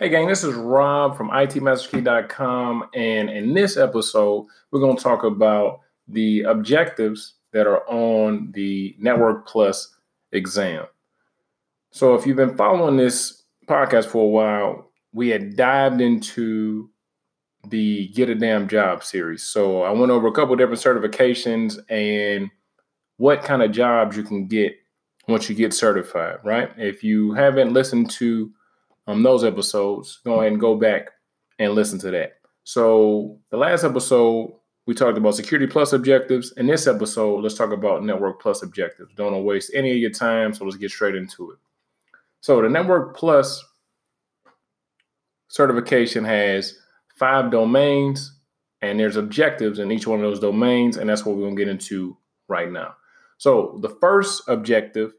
Hey, gang, this is Rob from ITMasterKey.com. And in this episode, we're going to talk about the objectives that are on the Network Plus exam. So, if you've been following this podcast for a while, we had dived into the Get a Damn Job series. So, I went over a couple different certifications and what kind of jobs you can get once you get certified, right? If you haven't listened to um, those episodes, go ahead and go back and listen to that. So the last episode we talked about security plus objectives. In this episode, let's talk about network plus objectives. Don't waste any of your time, so let's get straight into it. So the network plus certification has five domains, and there's objectives in each one of those domains, and that's what we're gonna get into right now. So the first objective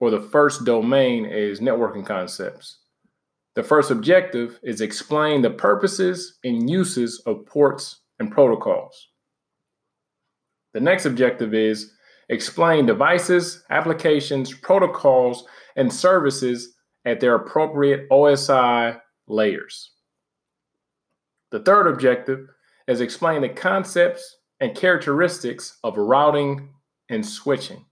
or the first domain is networking concepts. The first objective is explain the purposes and uses of ports and protocols. The next objective is explain devices, applications, protocols, and services at their appropriate OSI layers. The third objective is explain the concepts and characteristics of routing and switching.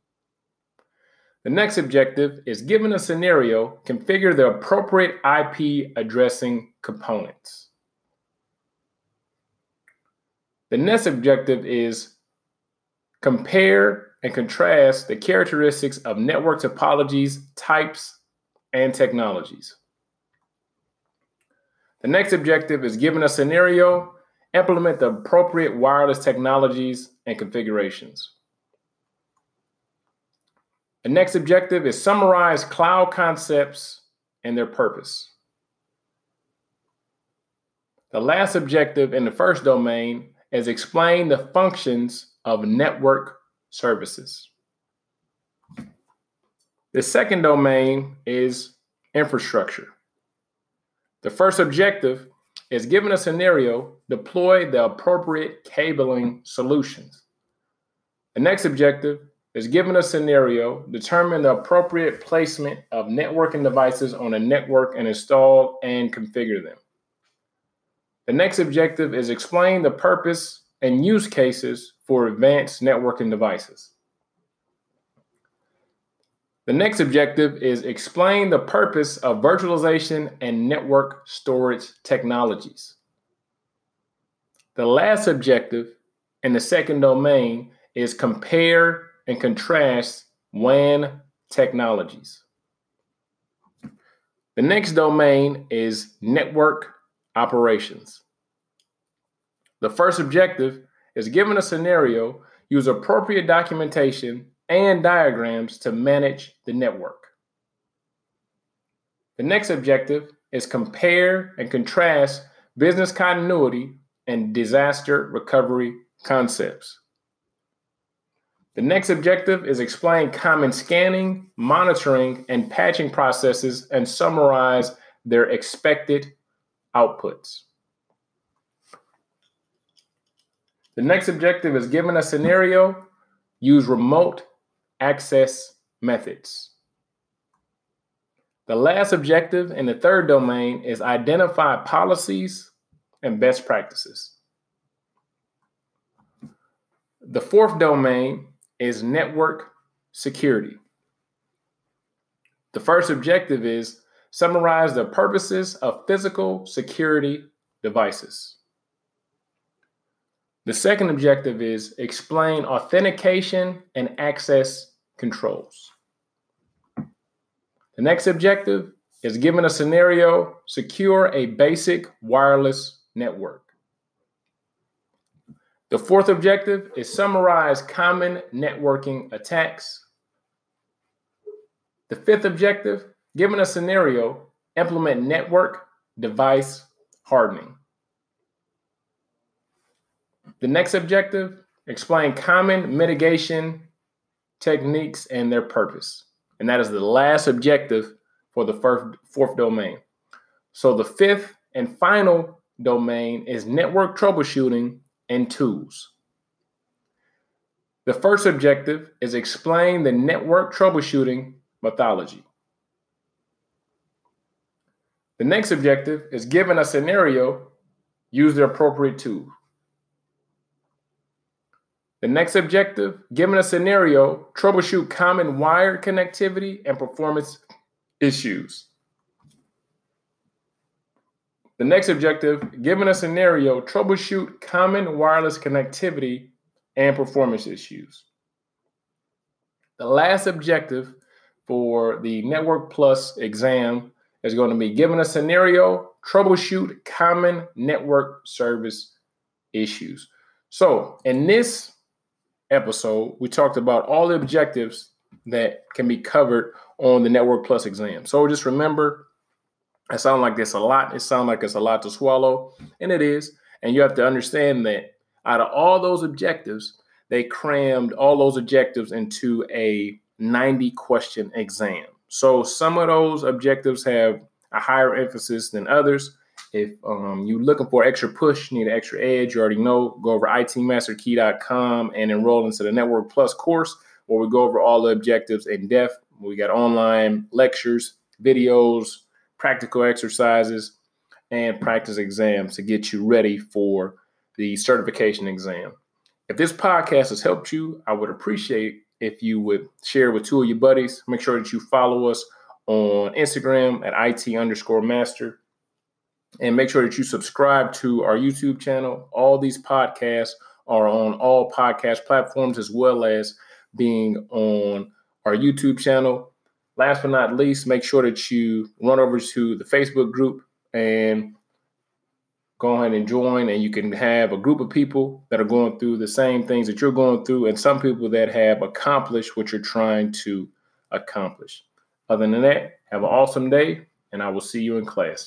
The next objective is given a scenario, configure the appropriate IP addressing components. The next objective is compare and contrast the characteristics of network topologies, types, and technologies. The next objective is given a scenario, implement the appropriate wireless technologies and configurations. The next objective is summarize cloud concepts and their purpose. The last objective in the first domain is explain the functions of network services. The second domain is infrastructure. The first objective is given a scenario, deploy the appropriate cabling solutions. The next objective is given a scenario, determine the appropriate placement of networking devices on a network and install and configure them. The next objective is explain the purpose and use cases for advanced networking devices. The next objective is explain the purpose of virtualization and network storage technologies. The last objective in the second domain is compare and contrast WAN technologies. The next domain is network operations. The first objective is given a scenario, use appropriate documentation and diagrams to manage the network. The next objective is compare and contrast business continuity and disaster recovery concepts. The next objective is explain common scanning, monitoring, and patching processes and summarize their expected outputs. The next objective is given a scenario, use remote access methods. The last objective in the third domain is identify policies and best practices. The fourth domain is network security. The first objective is summarize the purposes of physical security devices. The second objective is explain authentication and access controls. The next objective is given a scenario, secure a basic wireless network. The fourth objective is summarize common networking attacks. The fifth objective, given a scenario, implement network device hardening. The next objective, explain common mitigation techniques and their purpose. And that is the last objective for the first, fourth domain. So the fifth and final domain is network troubleshooting and tools. The first objective is explain the network troubleshooting methodology. The next objective is given a scenario, use the appropriate tool. The next objective, given a scenario, troubleshoot common wired connectivity and performance issues. The next objective, given a scenario, troubleshoot common wireless connectivity and performance issues. The last objective for the Network Plus exam is going to be given a scenario, troubleshoot common network service issues. So, in this episode, we talked about all the objectives that can be covered on the Network Plus exam. So, just remember, it sounds like it's a lot. It sounds like it's a lot to swallow, and it is. And you have to understand that out of all those objectives, they crammed all those objectives into a 90 question exam. So some of those objectives have a higher emphasis than others. If um, you're looking for extra push, need an extra edge, you already know, go over itmasterkey.com and enroll into the Network Plus course where we go over all the objectives in depth. We got online lectures, videos, practical exercises, and practice exams to get you ready for the certification exam. If this podcast has helped you, I would appreciate if you would share with two of your buddies. Make sure that you follow us on Instagram at IT underscore master. And make sure that you subscribe to our YouTube channel. All these podcasts are on all podcast platforms as well as being on our YouTube channel. Last but not least, make sure that you run over to the Facebook group and go ahead and join and you can have a group of people that are going through the same things that you're going through and some people that have accomplished what you're trying to accomplish. Other than that have an awesome day and i will see you in class